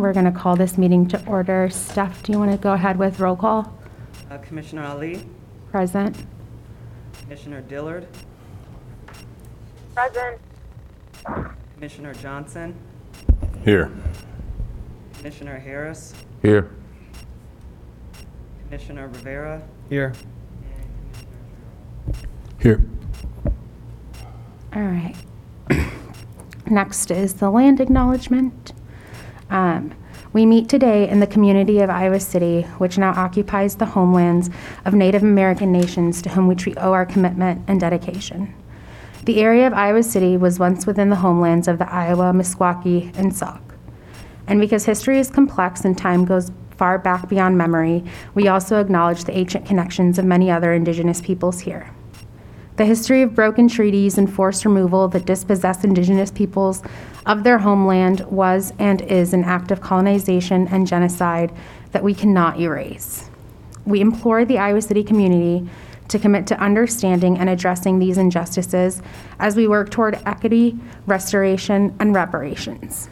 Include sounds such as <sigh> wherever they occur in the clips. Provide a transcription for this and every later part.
We're going to call this meeting to order. Steph, do you want to go ahead with roll call? Uh, Commissioner Ali, Present. Commissioner Dillard, Present. Commissioner Johnson, Here. Commissioner Harris, Here. Commissioner Rivera, Here. Here. All right. <coughs> Next is the land acknowledgement. Um, We meet today in the community of Iowa City, which now occupies the homelands of Native American nations to whom we owe our commitment and dedication. The area of Iowa City was once within the homelands of the Iowa, Meskwaki, and Sauk. And because history is complex and time goes far back beyond memory, we also acknowledge the ancient connections of many other indigenous peoples here. The history of broken treaties and forced removal that dispossessed indigenous peoples of their homeland was and is an act of colonization and genocide that we cannot erase. We implore the Iowa City community to commit to understanding and addressing these injustices as we work toward equity, restoration, and reparations.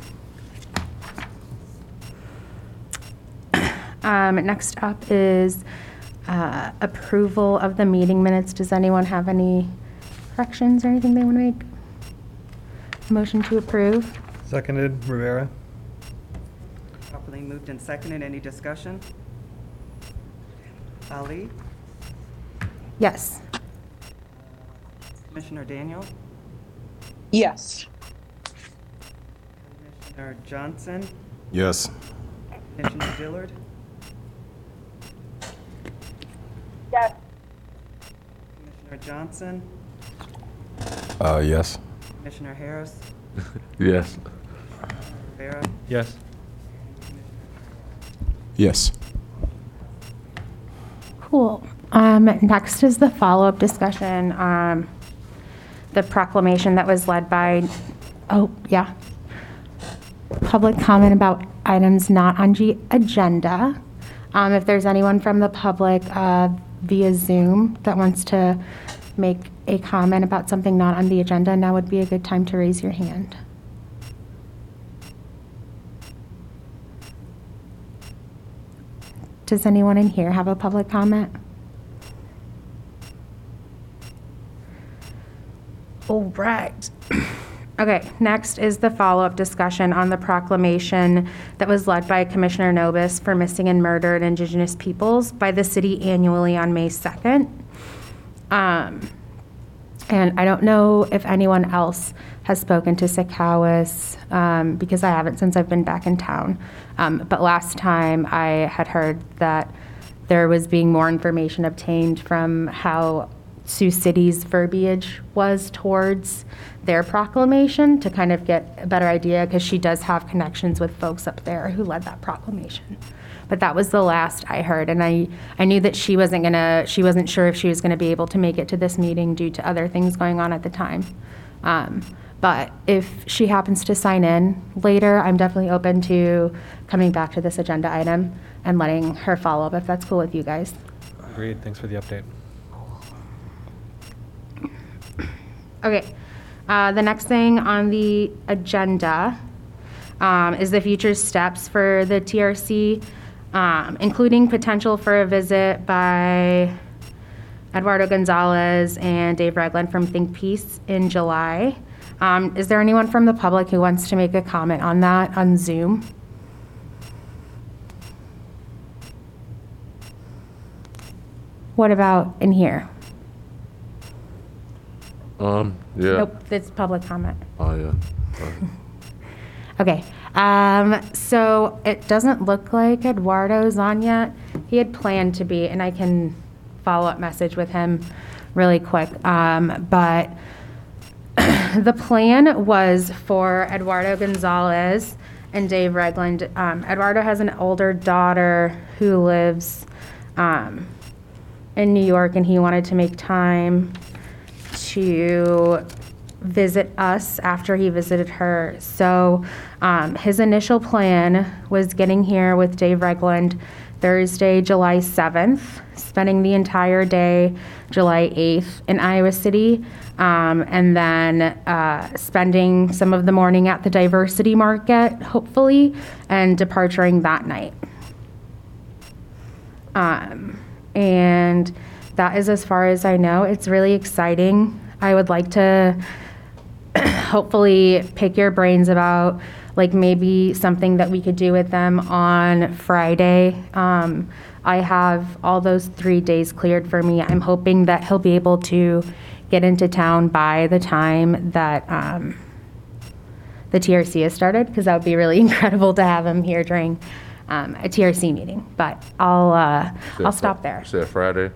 <clears throat> Um, Next up is uh, approval of the meeting minutes. Does anyone have any corrections or anything they want to make? Motion to approve? Seconded, Rivera. properly moved and seconded. Any discussion? Ali, Yes. Commissioner Daniel, Yes. Commissioner Johnson, Yes. Commissioner Dillard, Yes. Commissioner Johnson, Uh, yes. Commissioner Harris, <laughs> Yes. Rivera, Yes. Yes. Cool. Um, Next is the follow-up discussion, um, the proclamation that was led by, oh, yeah. Public comment about items not on the agenda. Um, If there's anyone from the public uh, via Zoom that wants to make a comment about something not on the agenda, now would be a good time to raise your hand. Does anyone in here have a public comment? All right. <clears throat> Okay, next is the follow-up discussion on the proclamation that was led by Commissioner Nobiss for missing and murdered Indigenous peoples by the city annually on May 2nd. Um, And I don't know if anyone else has spoken to Sikowis, um, because I haven't since I've been back in town. Um, But last time, I had heard that there was being more information obtained from how Sioux City's verbiage was towards their proclamation to kind of get a better idea, because she does have connections with folks up there who led that proclamation. But that was the last I heard, and I, I knew that she wasn't gonna, she wasn't sure if she was gonna be able to make it to this meeting due to other things going on at the time. Um, But if she happens to sign in later, I'm definitely open to coming back to this agenda item and letting her follow up, if that's cool with you guys. Agreed. Thanks for the update. Okay, uh, the next thing on the agenda um, is the future steps for the TRC, um, including potential for a visit by Eduardo Gonzalez and Dave Ragland from Think Peace in July. Um, Is there anyone from the public who wants to make a comment on that on Zoom? What about in here? Um, yeah. Nope, it's public comment. Oh, yeah. <laughs> Okay, um, so it doesn't look like Eduardo's on yet. He had planned to be, and I can follow up message with him really quick. Um, but <clears throat> the plan was for Eduardo Gonzalez and Dave Ragland. Um, Eduardo has an older daughter who lives, um, in New York, and he wanted to make time to visit us after he visited her. So um, his initial plan was getting here with Dave Ragland Thursday, July 7th, spending the entire day, July 8th, in Iowa City, um, and then uh, spending some of the morning at the diversity market, hopefully, and departuring that night. Um, and that is as far as I know. It's really exciting. I would like to <clears throat> hopefully pick your brains about like maybe something that we could do with them on Friday. Um, I have all those three days cleared for me. I'm hoping that he'll be able to get into town by the time that um, the TRC has started, because that would be really <laughs> incredible to have him here during um, a TRC meeting. But I'll uh, I'll stop there. Said Friday?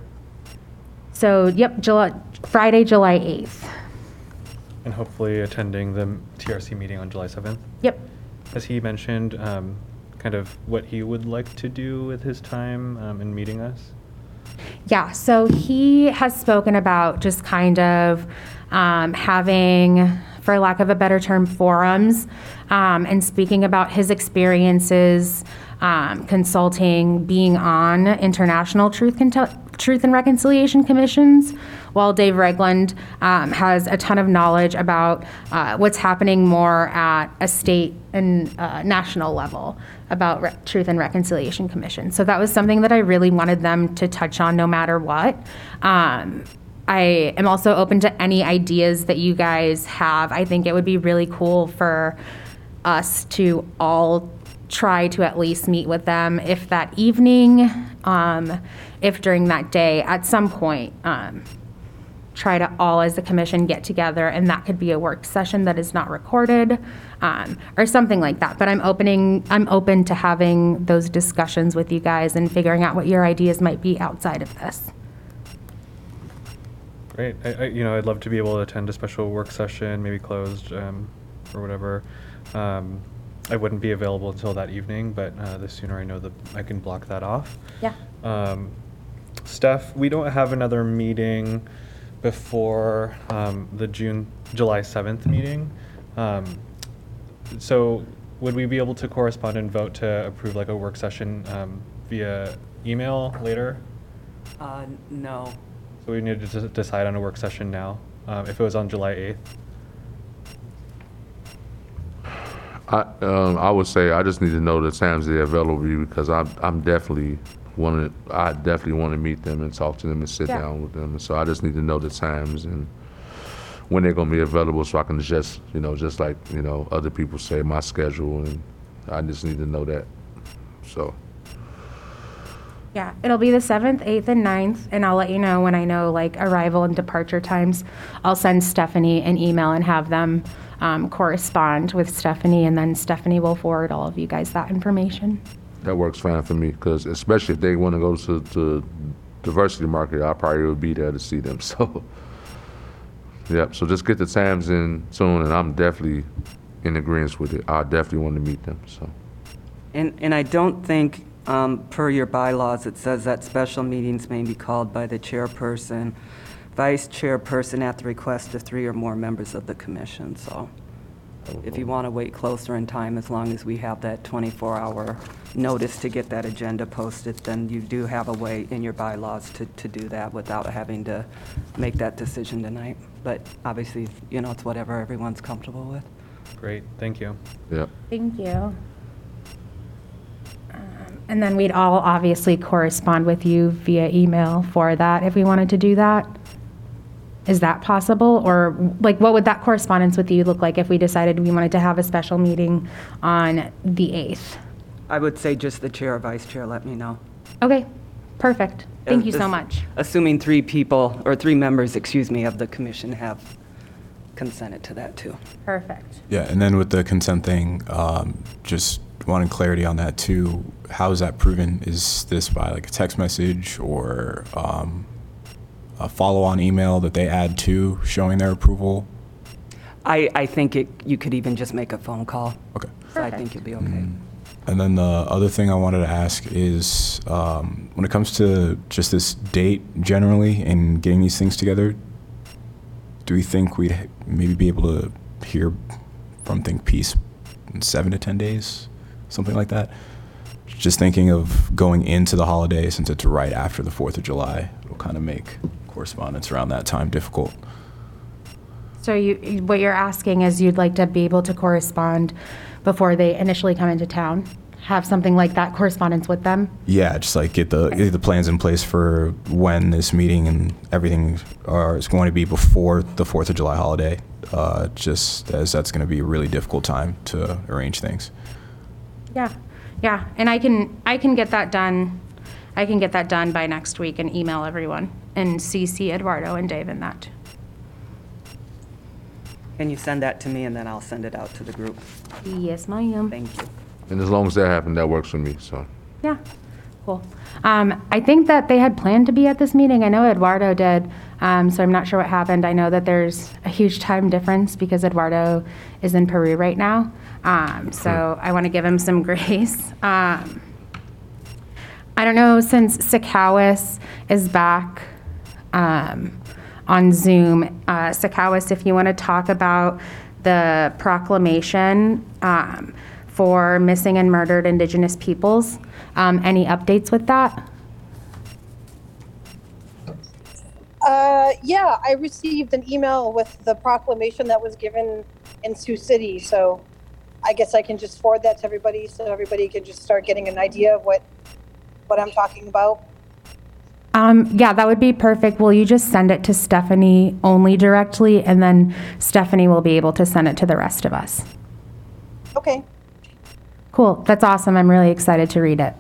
So, yep, July, Friday, July 8th. And hopefully attending the TRC meeting on July 7th. Yep. Has he mentioned um, kind of what he would like to do with his time um, in meeting us? Yeah, so he has spoken about just kind of um, having, for lack of a better term, forums um, and speaking about his experiences um, consulting, being on international truth, truth and reconciliation commissions, while Dave Ragland um, has a ton of knowledge about uh, what's happening more at a state and uh, national level about re- truth and reconciliation commission. So that was something that I really wanted them to touch on no matter what. Um, I am also open to any ideas that you guys have. I think it would be really cool for us to all try to at least meet with them, if that evening, um, if during that day, at some point, um, try to all as a commission get together, and that could be a work session that is not recorded, um, or something like that. But I'm opening, I'm open to having those discussions with you guys and figuring out what your ideas might be outside of this. Great. I, I, you know, I'd love to be able to attend a special work session, maybe closed um, or whatever. Um, I wouldn't be available until that evening, but uh, the sooner I know, the I can block that off. Yeah. Um, Steph, we don't have another meeting before um, the June, July 7th meeting. Um, so would we be able to correspond and vote to approve like a work session um, via email later? Uh, no. So we need to d- decide on a work session now, um, if it was on July 8th. I, um, I would say I just need to know the times they're available to you because I'm, I'm definitely wanting, I definitely want to meet them and talk to them and sit Yeah. down with them. And so I just need to know the times and when they're gonna be available so I can just, you know, just like, you know, other people say, my schedule and I just need to know that. So, Yeah, it'll be the 7th, 8th, and 9th, and I'll let you know when I know like arrival and departure times. I'll send Stephanie an email and have them um, correspond with Stephanie, and then Stephanie will forward all of you guys that information. That works fine for me because especially if they want to go to, the diversity market, I probably would be there to see them. <laughs> So, yep. So just get the times in soon, and I'm definitely in agreement with it. I definitely want to meet them. So, And, and I don't think, um, per your bylaws, it says that special meetings may be called by the chairperson, vice chairperson at the request of three or more members of the commission, so if you want to wait closer in time, as long as we have that 24-hour notice to get that agenda posted, then you do have a way in your bylaws to, to do that without having to make that decision tonight. But obviously, you know, it's whatever everyone's comfortable with. Great, thank you. yep. Thank you. Um, And then we'd all obviously correspond with you via email for that if we wanted to do that. Is that possible? Or like, what would that correspondence with you look like if we decided we wanted to have a special meeting on the 8th? I would say just the chair or vice chair, let me know. Okay, perfect. Thank you so much. Assuming three people, or three members, excuse me, of the commission have consented to that, too. Perfect. Yeah, and then with the consent thing, um, just wanting clarity on that too. How is that proven? Is this by like a text message or um, a follow-on email that they add to showing their approval? I, I think it, you could even just make a phone call, Okay. so I think you'll be okay. And then the other thing I wanted to ask is um, when it comes to just this date generally and getting these things together, do we think we'd h- maybe be able to hear from Think Peace in seven to 10 days? Something like that? Just thinking of going into the holiday since it's right after the 4th of July, it'll kind of make correspondence around that time difficult. So you, what you're asking is you'd like to be able to correspond before they initially come into town? Have something like that correspondence with them? Yeah, just like get the get the plans in place for when this meeting and everything are is going to be before the Fourth of July holiday. Uh, just as that's going to be a really difficult time to arrange things. Yeah, yeah, and I can, I can get that done, I can get that done by next week and email everyone and CC Eduardo and Dave in that. Can you send that to me, and then I'll send it out to the group? Yes, ma'am. Thank you. And as long as that happens, that works for me, so. Yeah, cool. Um, I think that they had planned to be at this meeting. I know Eduardo did, um, so I'm not sure what happened. I know that there's a huge time difference because Eduardo is in Peru right now. Um, so I want to give him some <laughs> grace. Um, I don't know, since Sikowis is back um, on Zoom, uh, Sikowis, if you want to talk about the proclamation um, for missing and murdered Indigenous peoples, um, any updates with that? Uh, yeah, I received an email with the proclamation that was given in Sioux City, so I guess I can just forward that to everybody so everybody can just start getting an idea of what what I'm talking about. Um, yeah, that would be perfect. Will you just send it to Stephanie only directly, and then Stephanie will be able to send it to the rest of us? Okay. Cool. That's awesome. I'm really excited to read it.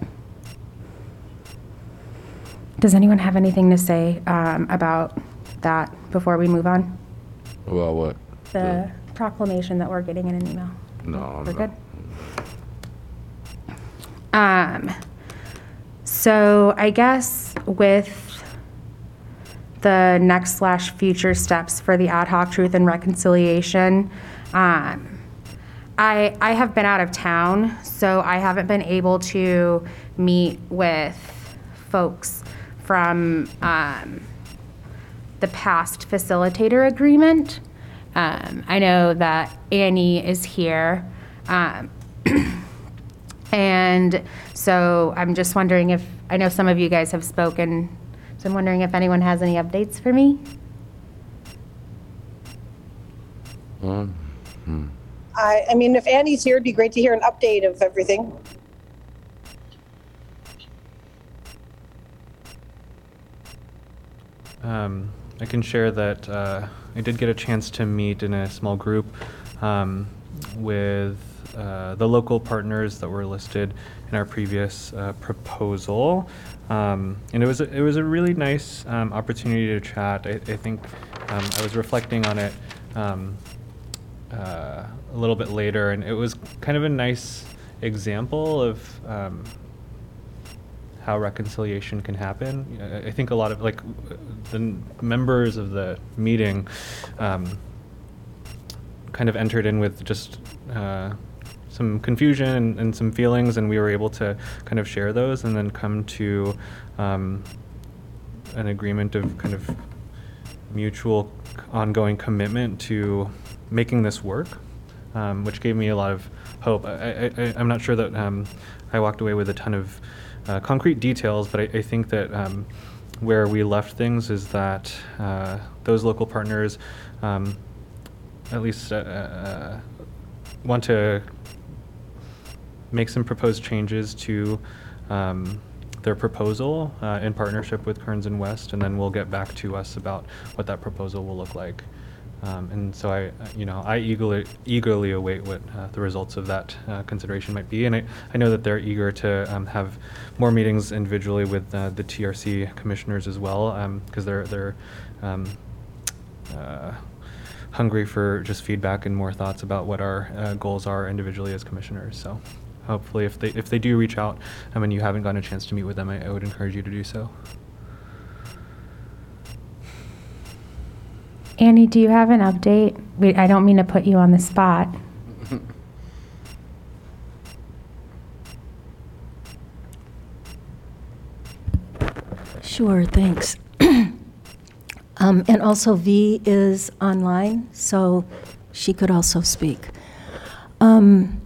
Does anyone have anything to say um, about that before we move on? Well, what? The proclamation that we're getting in an email. No, I'm We're not. good? Um, so I guess with the next slash future steps for the ad hoc truth and reconciliation, um, I, I have been out of town, so I haven't been able to meet with folks from, um, the past facilitator agreement. Um, I know that Annie is here. Um, <clears throat> and so I'm just wondering if, I know some of you guys have spoken, so I'm wondering if anyone has any updates for me? Um, I I mean, if Annie's here, it'd be great to hear an update of everything. Um, I can share that uh, I did get a chance to meet in a small group um, with uh, the local partners that were listed in our previous uh, proposal, um, and it was a, it was a really nice um, opportunity to chat. I, I think um, I was reflecting on it um, uh, a little bit later, and it was kind of a nice example of um, how reconciliation can happen. I- think a lot of like the members of the meeting um, kind of entered in with just uh, some confusion and, and some feelings, and we were able to kind of share those and then come to um, an agreement of kind of mutual ongoing commitment to making this work, um, which gave me a lot of hope. I, I'm not sure that um, I walked away with a ton of uh, concrete details, but I, I think that um, where we left things is that uh, those local partners um, at least uh, uh, want to make some proposed changes to um, their proposal uh, in partnership with Kearns and West, and then we'll get back to us about what that proposal will look like. Um, and so I, uh, you know, I eagerly, eagerly await what uh, the results of that uh, consideration might be. And I, I know that they're eager to um, have more meetings individually with uh, the TRC commissioners as well, because they're they're um, uh, hungry for just feedback and more thoughts about what our uh, goals are individually as commissioners. So hopefully, if they if they do reach out, um, and you haven't gotten a chance to meet with them, I, I would encourage you to do so. Annie, do you have an update? We, I don't mean to put you on the spot. <laughs> Sure, thanks. <clears throat> Um, And also V is online, so she could also speak. Um,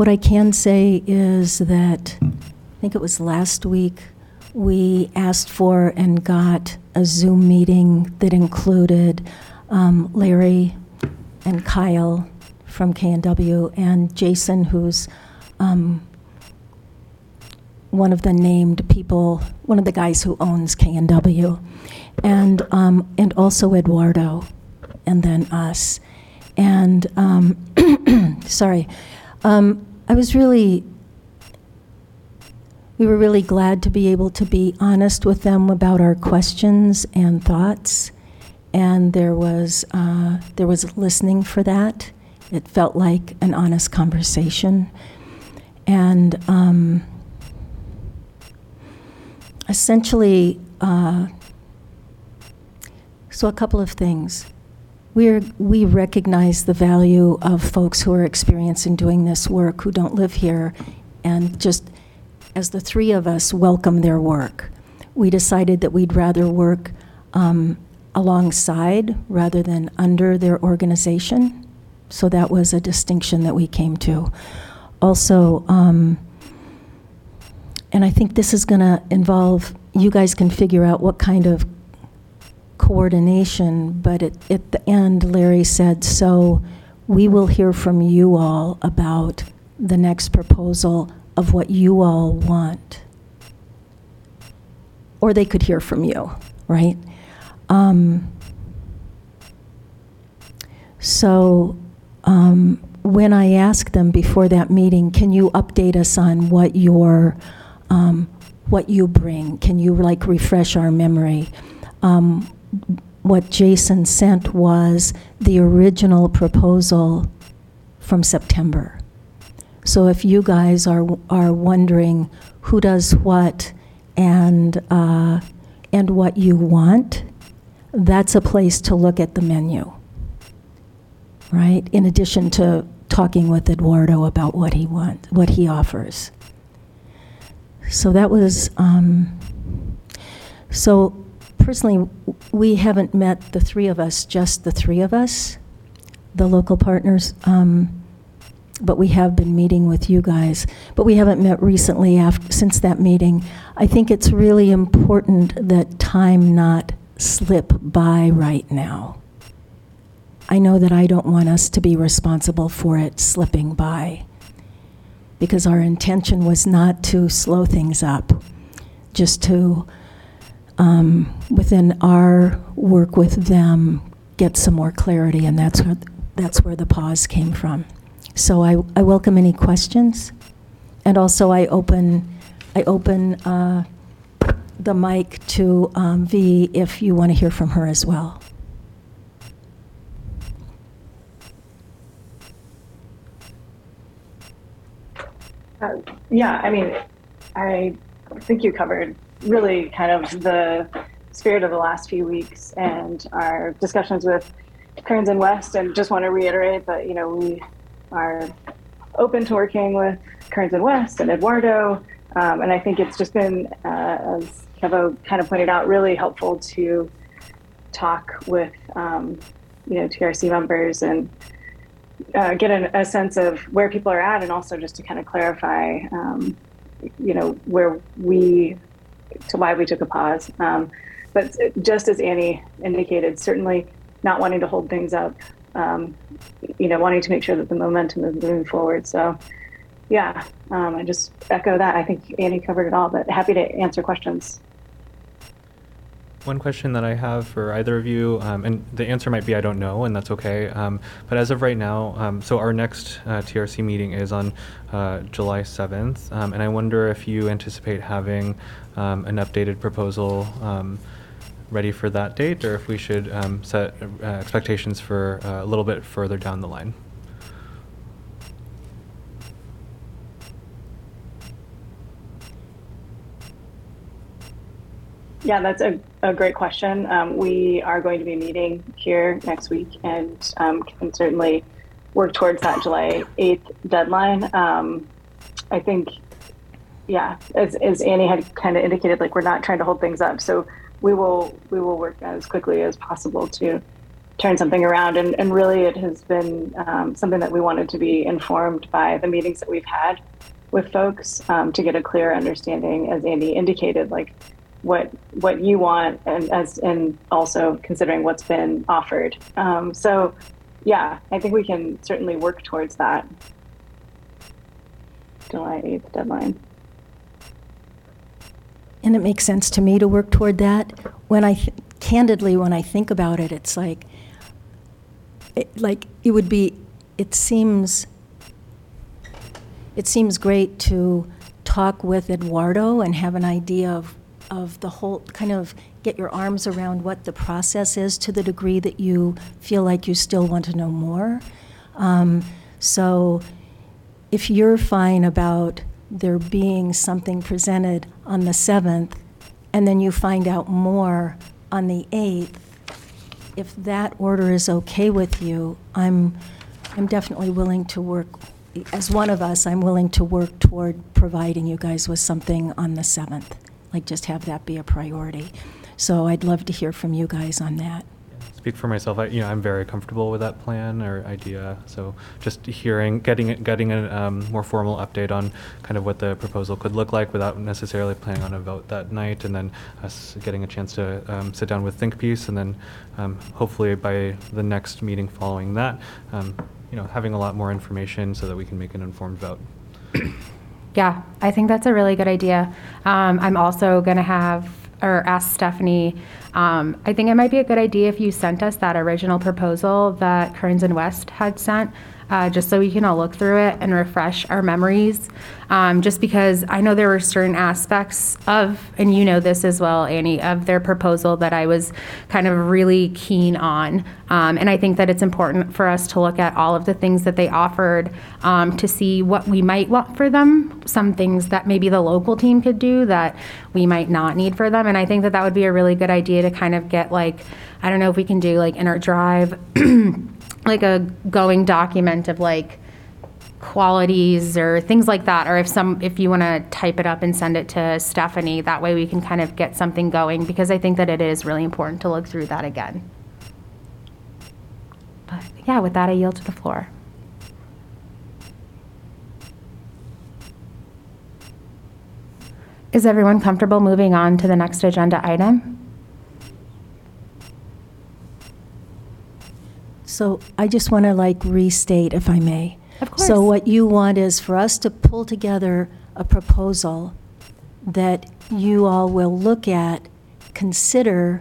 What I can say is that, I think it was last week, we asked for and got a Zoom meeting that included um, Larry and Kyle from KNW, and Jason, who's um, one of the named people, one of the guys who owns KNW, and um, and also Eduardo, and then us, and um, <clears throat> sorry, um, I was really. We were really glad to be able to be honest with them about our questions and thoughts, and there was uh, there was listening for that. It felt like an honest conversation, and. Um, essentially, uh, so a couple of things. We're, we recognize the value of folks who are experiencing doing this work who don't live here, and just as the three of us welcome their work, we decided that we'd rather work um, alongside rather than under their organization. So that was a distinction that we came to. Also, um, and I think this is going to involve, you guys can figure out what kind of coordination, but at, at the end, Larry said, so we will hear from you all about the next proposal of what you all want. Or they could hear from you, right? Um, so um, when I asked them before that meeting, can you update us on what your um, what you bring. Can you like refresh our memory? Um, what Jason sent was the original proposal from September. So if you guys are are wondering who does what and uh, and what you want, that's a place to look at the menu. Right. In addition to talking with Eduardo about what he wants, what he offers. So that was, um, so personally, we haven't met, the three of us, just the three of us, the local partners, um, but we have been meeting with you guys. But we haven't met recently after, since that meeting. I think it's really important that time not slip by right now. I know that I don't want us to be responsible for it slipping by because our intention was not to slow things up, just to, um, within our work with them, get some more clarity, and that's where, that's where the pause came from. So I, I welcome any questions, and also I open, I open uh, the mic to um, V if you want to hear from her as well. Uh, yeah, I mean, I think you covered really kind of the spirit of the last few weeks and our discussions with Kearns and West, and just want to reiterate that you know we are open to working with Kearns and West and Eduardo, um, and I think it's just been, uh, as Kevo kind of pointed out, really helpful to talk with um, you know TRC members and uh, get an, a sense of where people are at, and also just to kind of clarify, um, you know, where we, to why we took a pause. Um, but just as Annie indicated, certainly not wanting to hold things up, um, you know, wanting to make sure that the momentum is moving forward. So, yeah, um, I just echo that. I think Annie covered it all, but happy to answer questions. One question that I have for either of you, um, and the answer might be I don't know, and that's okay. Um, but as of right now, um, so our next uh, TRC meeting is on uh, July 7th, um, and I wonder if you anticipate having um, an updated proposal um, ready for that date, or if we should um, set uh, expectations for uh, a little bit further down the line. Yeah, that's a, a great question. Um, we are going to be meeting here next week and um, can certainly work towards that July 8th deadline. Um, I think, yeah, as, as Annie had kind of indicated, like we're not trying to hold things up. So we will we will work as quickly as possible to turn something around. And, and really, it has been um, something that we wanted to be informed by the meetings that we've had with folks um, to get a clear understanding, as Andy indicated, like what what you want and as and also considering what's been offered. Um, so yeah, I think we can certainly work towards that. July 8th deadline. And it makes sense to me to work toward that. When I, th- candidly, when I think about it, it's like, it, like, it would be, it seems, it seems great to talk with Eduardo and have an idea of, of the whole, kind of get your arms around what the process is to the degree that you feel like you still want to know more. Um, so if you're fine about there being something presented on the 7th, and then you find out more on the 8th, if that order is okay with you, I'm, I'm definitely willing to work, as one of us, I'm willing to work toward providing you guys with something on the 7th. Like, just have that be a priority. So I'd love to hear from you guys on that. Speak for myself, I, you know, I'm very comfortable with that plan or idea. So just hearing, getting, it- getting a um, more formal update on kind of what the proposal could look like without necessarily planning on a vote that night, and then us getting a chance to um, sit down with Think Peace, and then um, hopefully by the next meeting following that, um, you know, having a lot more information so that we can make an informed vote. Yeah, I think that's a really good idea. Um, I'm also going to have, or ask Stephanie, um, I think it might be a good idea if you sent us that original proposal that Kearns and West had sent, uh, just so we can all look through it and refresh our memories. Um, just because I know there were certain aspects of, and you know this as well, Annie, of their proposal that I was kind of really keen on. Um, and I think that it's important for us to look at all of the things that they offered um, to see what we might want for them, some things that maybe the local team could do that we might not need for them. And I think that that would be a really good idea to kind of get like, I don't know if we can do like in our drive, <clears throat> like a going document of like qualities or things like that or if some if you want to type it up and send it to Stephanie that way we can kind of get something going because I think that it is really important to look through that again. But yeah, with that I yield to the floor. Is everyone comfortable moving on to the next agenda item? So I just want to like restate, if I may. Of course. So what you want is for us to pull together a proposal that you all will look at, consider,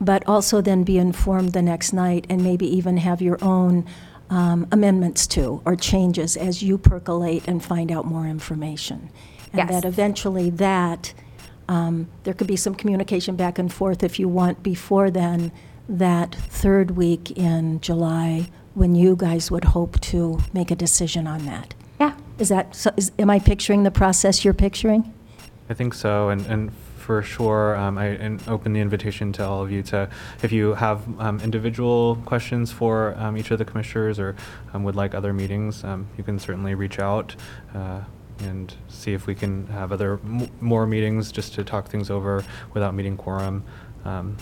but also then be informed the next night and maybe even have your own um, amendments to or changes as you percolate and find out more information. And Yes. that eventually that, um, there could be some communication back and forth if you want before then, that third week in July, when you guys would hope to make a decision on that. Yeah. Is that, so is, am I picturing the process you're picturing? I think so, and, and for sure, um, I and open the invitation to all of you to, if you have um, individual questions for um, each of the commissioners or um, would like other meetings, um, you can certainly reach out uh, and see if we can have other m- more meetings just to talk things over without meeting quorum. Um,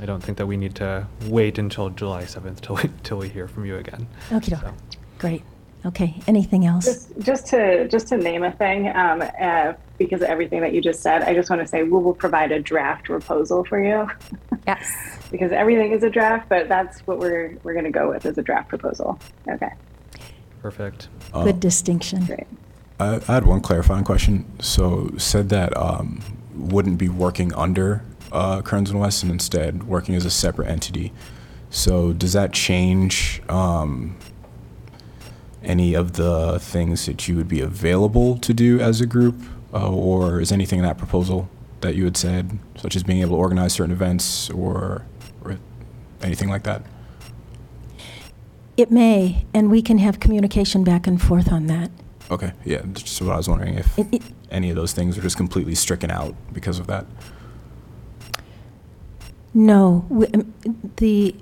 I don't think that we need to wait until July 7th till we, till we hear from you again. Okay, So. great. Okay, anything else? Just, just to just to name a thing, um, uh, because of everything that you just said, I just want to say we will provide a draft proposal for you, <laughs> Yes. because everything is a draft, but that's what we're we're going to go with as a draft proposal. Okay, Perfect. Uh, Good distinction. great. I, I had one clarifying question. So said that um, wouldn't be working under uh, Kearns and West and instead working as a separate entity. So does that change um, any of the things that you would be available to do as a group, uh, or is anything in that proposal that you had said, such as being able to organize certain events or, or anything like that? It may, and we can have communication back and forth on that. Okay, yeah, that's just what I was wondering if It- it- any of those things are just completely stricken out because of that. No, we- um, the,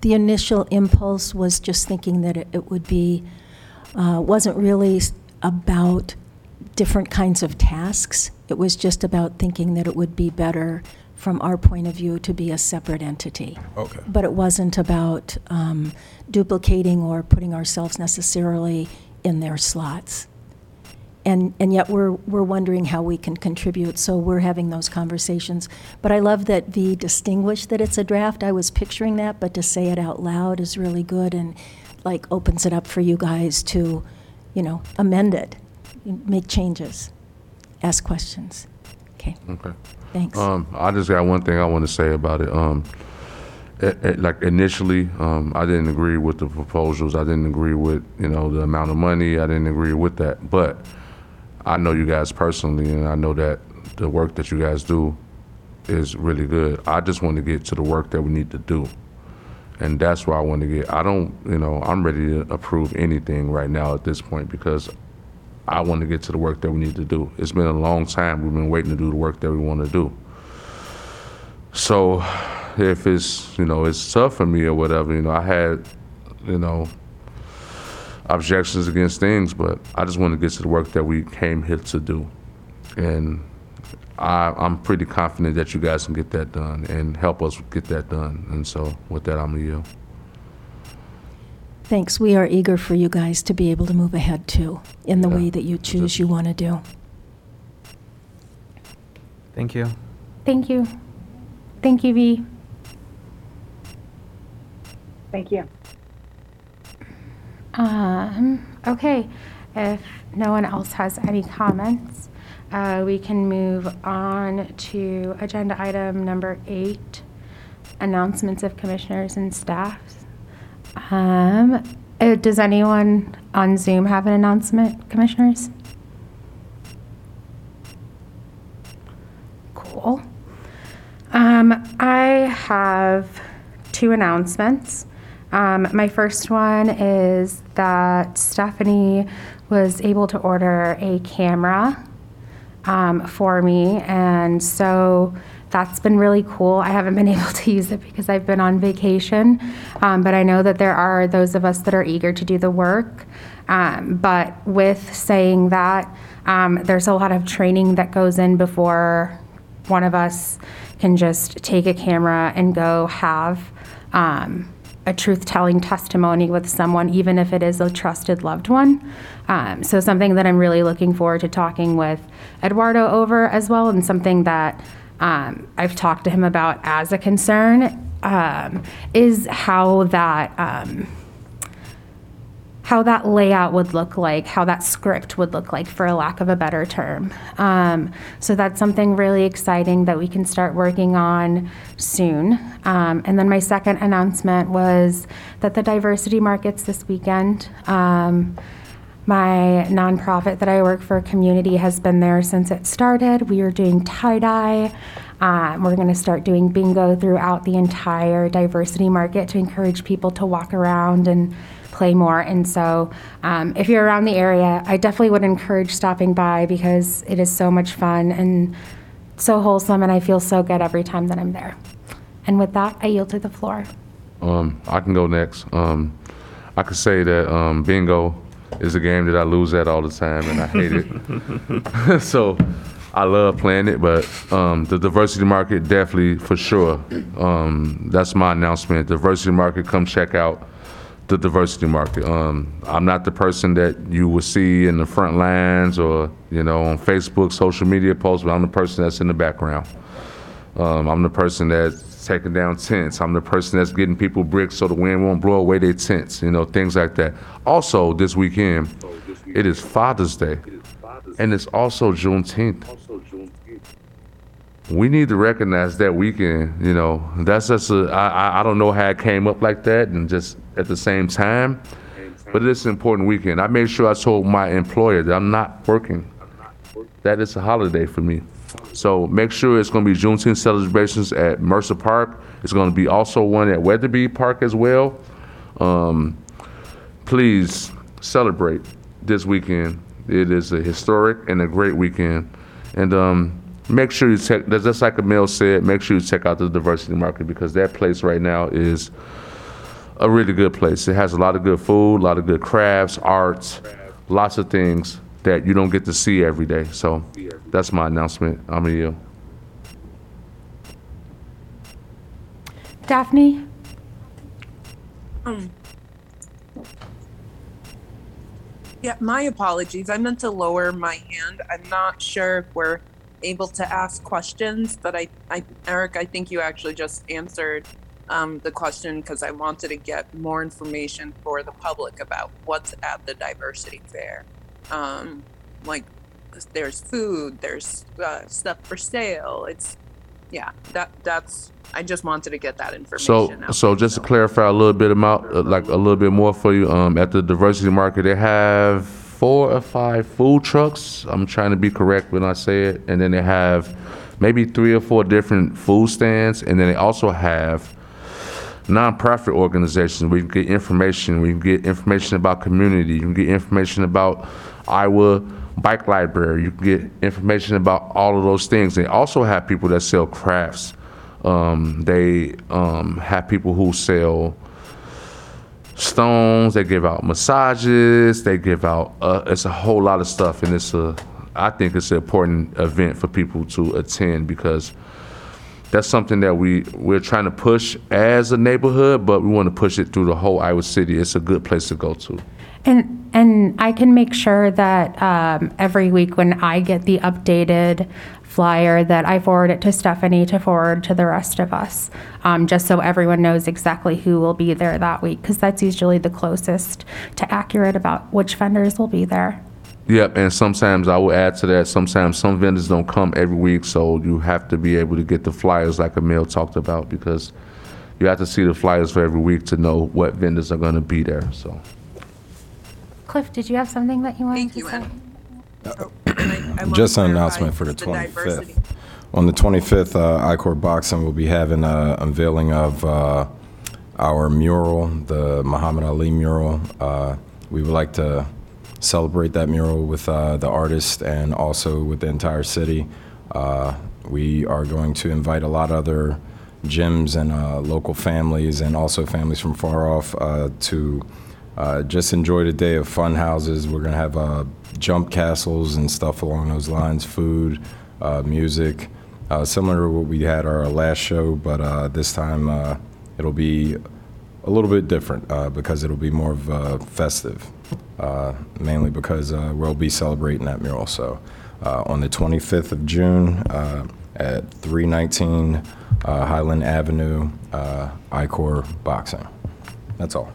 the initial impulse was just thinking that it- it would be, uh, wasn't really s- about different kinds of tasks. It was just about thinking that it would be better, from our point of view, to be a separate entity. Okay. But it wasn't about um, duplicating or putting ourselves necessarily in their slots. And, and yet we're, we're wondering how we can contribute, so we're having those conversations. But I love that V distinguished that it's a draft. I was picturing that, but to say it out loud is really good and like opens it up for you guys to, you know, amend it, make changes, ask questions. Okay, Okay. thanks. Um, I just got one thing I want to say about it. Um, it, it- like initially, um, I didn't agree with the proposals. I didn't agree with, you know, the amount of money. I didn't agree with that. But I know you guys personally, and I know that the work that you guys do is really good. I just want to get to the work that we need to do. And that's why I want to get, I don't, you know, I'm ready to approve anything right now at this point because I want to get to the work that we need to do. It's been a long time. We've been waiting to do the work that we want to do. So if it's, you know, it's tough for me or whatever, you know, I had, you know, objections against things, but I just want to get to the work that we came here to do. And I, I'm pretty confident that you guys can get that done and help us get that done. And so with that, I'm going to yield. Thanks. We are eager for you guys to be able to move ahead too, in the Yeah. way that you choose you want to do. Thank you. Thank you. Thank you, V. Thank you. Um, okay, if no one else has any comments, uh, we can move on to agenda item number eight, announcements of commissioners and staffs. Um, uh, does anyone on Zoom have an announcement, commissioners? Cool. Um, I have two announcements. Um, my first one is that Stephanie was able to order a camera um, for me, and so that's been really cool. I haven't been <laughs> able to use it because I've been on vacation, um, but I know that there are those of us that are eager to do the work. Um, but with saying that, um, there's a lot of training that goes in before one of us can just take a camera and go have um, a truth telling testimony with someone, even if it is a trusted loved one. Um, so, something that I'm really looking forward to talking with Eduardo over as well, and something that um, I've talked to him about as a concern um, is how that. How that layout would look like, how that script would look like, for a lack of a better term. Um, so that's something really exciting that we can start working on soon. Um, and then my second announcement was that the diversity markets this weekend. Um, my nonprofit that I work for, Community, has been there since it started. We are doing tie dye. Um, we're going to start doing bingo throughout the entire diversity market to encourage people to walk around and play more. And so, um, if you're around the area, I definitely would encourage stopping by because it is so much fun and so wholesome, and I feel so good every time that I'm there. And with that, I yield to the floor. Um, I can go next. Um, I could say that um, bingo is a game that I lose at all the time, and I hate it. <laughs> so I love playing it, but um, the diversity market definitely for sure. Um, that's my announcement. Diversity market, come check out the diversity market. Um, I'm not the person that you will see in the front lines or you know on Facebook, social media posts, but I'm the person that's in the background. Um, I'm the person that's taking down tents. I'm the person that's getting people bricks so the wind won't blow away their tents, you know, things like that. Also, this weekend, it is Father's Day, and it's also Juneteenth. We need to recognize that weekend, you know. That's just a, I, I- I don't know how it came up like that and just at the same time, but it is an important weekend. I made sure I told my employer that I'm not working that is a holiday for me. So make sure it's going to be Juneteenth celebrations at Mercer Park. It's going to be also one at Weatherby Park as well. Um, please celebrate this weekend. It is a historic and a great weekend. And um, make sure you check, just like Emil said, make sure you check out the diversity market because that place right now is a really good place. It has a lot of good food, a lot of good crafts, arts, lots of things that you don't get to see every day. So that's my announcement. I'm a you. Um, yeah, my apologies. I meant to lower my hand. I'm not sure if we're able to ask questions, but I, I, Eric, I think you actually just answered um, the question because I wanted to get more information for the public about what's at the diversity fair. Um, like, there's food, there's uh, stuff for sale. It's, yeah, that that's. I just wanted to get that information. So, out so just to clarify a little bit about, uh, like a little bit more for you, um, at the diversity market, they have four or five food trucks. I'm trying to be correct when I say it, and then they have maybe three or four different food stands, and then they also have nonprofit organizations you can get information, you can get information about community, you can get information about Iowa Bike Library, you can get information about all of those things. They also have people that sell crafts. Um, they um, have people who sell stones. They give out massages. They give out. Uh, it's a whole lot of stuff, and it's a. I think it's an important event for people to attend because that's something that we we're trying to push as a neighborhood, but we want to push it through the whole Iowa City. It's a good place to go to. And and I can make sure that um, every week when I get the updated flyer that I forward it to Stephanie to forward to the rest of us, um, just so everyone knows exactly who will be there that week, because that's usually the closest to accurate about which vendors will be there. Yep, and sometimes I will add to that. Sometimes some vendors don't come every week, so you have to be able to get the flyers like Emil talked about because you have to see the flyers for every week to know what vendors are going to be there. So. Cliff, did you have something that you wanted Thank to you, say? Anna. Oh, and I- I wanna Just an clarify announcement for the diversity. 25th. On the 25th, uh, Icor Boxing will be having a unveiling of uh, our mural, the Muhammad Ali mural. Uh, we would like to celebrate that mural with uh, the artist and also with the entire city. Uh, we are going to invite a lot of other gyms and uh, local families and also families from far off uh, to uh, just enjoy the day of fun houses. We're going to have uh, jump castles and stuff along those lines, food, music, similar to what we had our last show, but this time it'll be a little bit different because it'll be more of festive, uh, mainly because uh, we'll be celebrating that mural. So uh, on the 25th of June uh, at 319 uh, Highland Avenue, uh, Icor Boxing. That's all.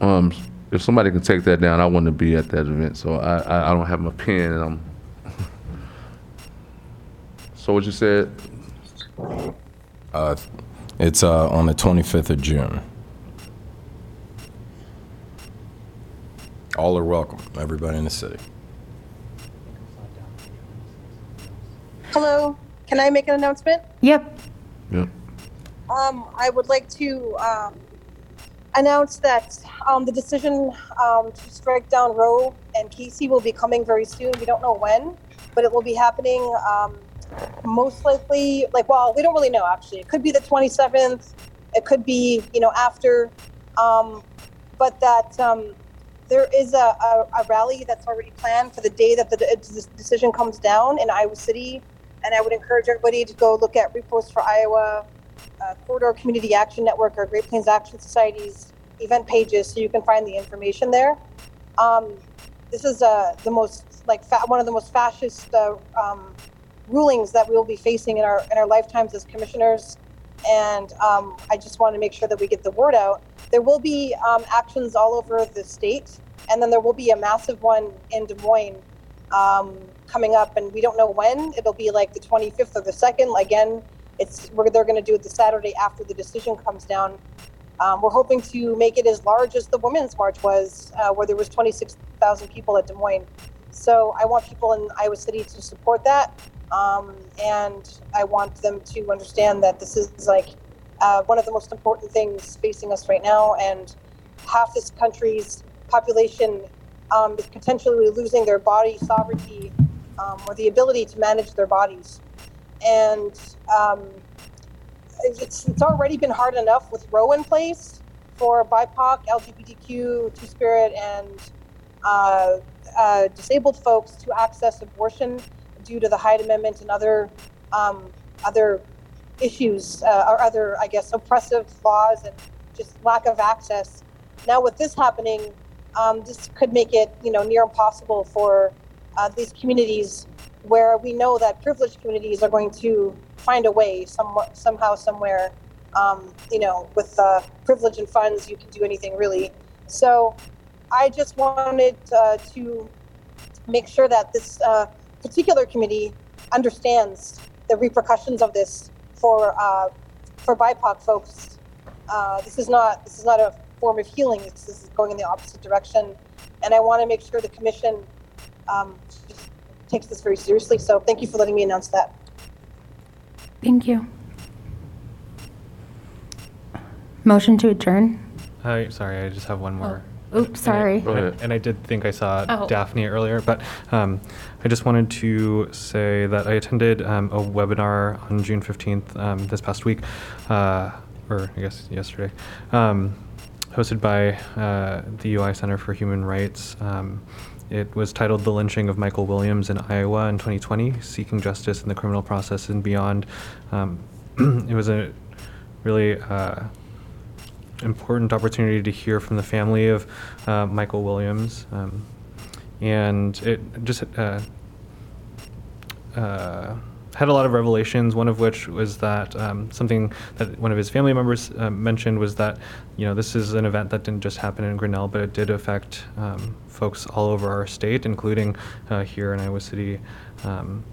Um, if somebody can take that down, I want to be at that event. So I, I, I don't have my pen, and I'm. <laughs> so what you said? Uh, it's uh, on the 25th of June. All are welcome, everybody in the city. Hello, can I make an announcement? Yep. Yep. Um, I would like to um, announce that um, the decision um, to strike down Roe and Casey will be coming very soon. We don't know when, but it will be happening um, most likely. Like, well, we don't really know actually. It could be the 27th. It could be, you know, after. Um, but that um, there is a, a, a rally that's already planned for the day that the, decision comes down in Iowa City. And I would encourage everybody to go look at Repost for Iowa uh, Corridor Community Action Network or Great Plains Action Society's event pages, so you can find the information there. Um, this is uh, the most like fa- one of the most fascist uh, um, rulings that we will be facing in our in our lifetimes as commissioners, and um, I just want to make sure that we get the word out. There will be um, actions all over the state, and then there will be a massive one in Des Moines um, coming up, and we don't know when. It'll be like the 25th or the 2nd. Again, it's we're, they're going to do it the Saturday after the decision comes down. Um, we're hoping to make it as large as the Women's March was, uh, where there was 26,000 people at Des Moines. So I want people in Iowa City to support that, um, and I want them to understand that this is like uh, one of the most important things facing us right now, and half this country's population um, is potentially losing their body sovereignty um, or the ability to manage their bodies. And um, it's, it's already been hard enough with Roe in place for BIPOC, LGBTQ, Two Spirit, and uh, uh, disabled folks to access abortion due to the Hyde Amendment and other um, other issues uh, or other, I guess, oppressive laws and just lack of access. now with this happening, um, this could make it, you know, near impossible for uh, these communities where we know that privileged communities are going to find a way somewhat, somehow, somewhere. Um, you know, with uh, privilege and funds, you can do anything really. So, I just wanted uh, to make sure that this uh, particular committee understands the repercussions of this for uh, for BIPOC folks. Uh, this is not this is not a form of healing. This is going in the opposite direction, and I want to make sure the commission um, takes this very seriously. So, thank you for letting me announce that. Thank you. Motion to adjourn? I, sorry, I just have one more. Oops, And I- sorry. Go. And I did think I saw Oh. Daphne earlier, but um, I just wanted to say that I attended um, a webinar on June 15th um, this past week, uh, or I guess yesterday, um, hosted by uh, the UI Center for Human Rights. Um, it was titled The Lynching of Michael Williams in Iowa in 2020 Seeking Justice in the Criminal Process and Beyond. Um, <clears throat> it was a really uh, important opportunity to hear from the family of uh, Michael Williams. Um, and it just uh, uh, had a lot of revelations, one of which was that um, something that one of his family members uh, mentioned was that, you know, this is an event that didn't just happen in Grinnell, but it did affect um, folks all over our state, including uh, here in Iowa City. Um,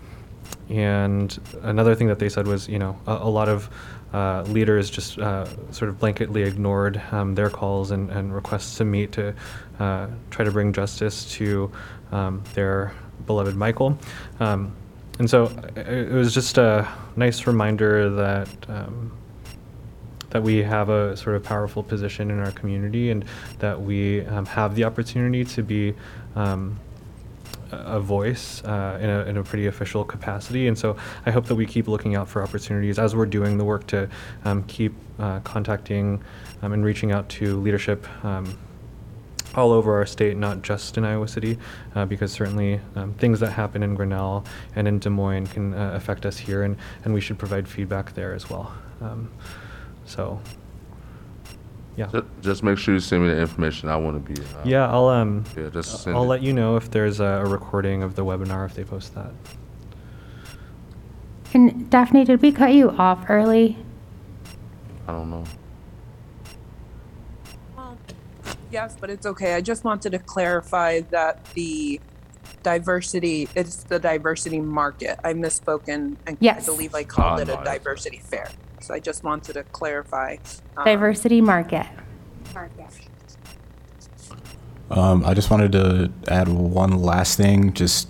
and another thing that they said was, you know, a, a lot of uh, leaders just uh, sort of blanketly ignored um, their calls and, and requests to meet to uh, try to bring justice to um, their beloved Michael. Um, and so it was just a nice reminder that um, that we have a sort of powerful position in our community and that we um, have the opportunity to be um, a voice uh, in, a, in a pretty official capacity. And so I hope that we keep looking out for opportunities as we're doing the work to um, keep uh, contacting um, and reaching out to leadership um, all over our state, not just in Iowa City, uh, because certainly um, things that happen in Grinnell and in Des Moines can uh, affect us here, and, and we should provide feedback there as well. Um, so, yeah. Ju- Just make sure you send me the information. I want to be. uh, Yeah, I'll um, Yeah, just send I'll it. let you know if there's a, a recording of the webinar if they post that. And Daphne, did we cut you off early? I don't know. Yes, but it's okay. I just wanted to clarify that the diversity, it's the diversity market. I misspoken. and I Yes. believe I called it no, a I- diversity fair. So I just wanted to clarify. um, Diversity Market. Um, I just wanted to add one last thing, just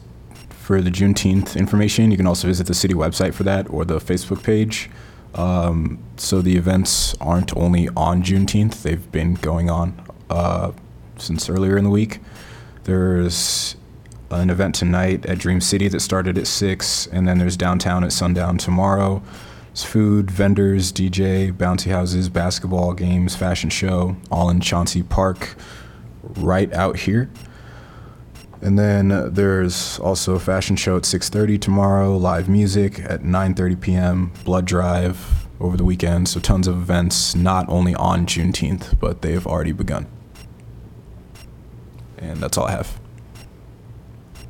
for the Juneteenth information. You can also visit the city website for that or the Facebook page. Um, so the events aren't only on Juneteenth; they've been going on uh, since earlier in the week. There's an event tonight at Dream City that started at six, and then there's downtown at sundown tomorrow. There's food, vendors, DJ, bouncy houses, basketball games, fashion show, all in Chauncey Park right out here. And then uh, there's also a fashion show at 6:30 tomorrow, live music at 9:30 p.m., blood drive over the weekend. So tons of events, not only on Juneteenth, but they have already begun. And that's all I have.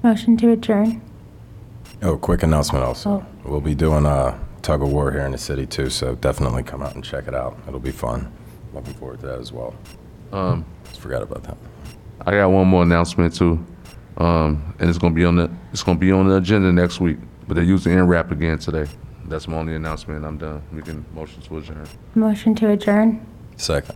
Motion to adjourn? Oh, quick announcement also. Oh. We'll be doing a tug of war here in the city too, so definitely come out and check it out. It'll be fun. Looking forward to that as well. Um, Just forgot about that. I got one more announcement too, um, and it's gonna be on the it's gonna be on the agenda next week. But they're using wrap again today. That's my only announcement. I'm done. We can motion to adjourn. Motion to adjourn? Second.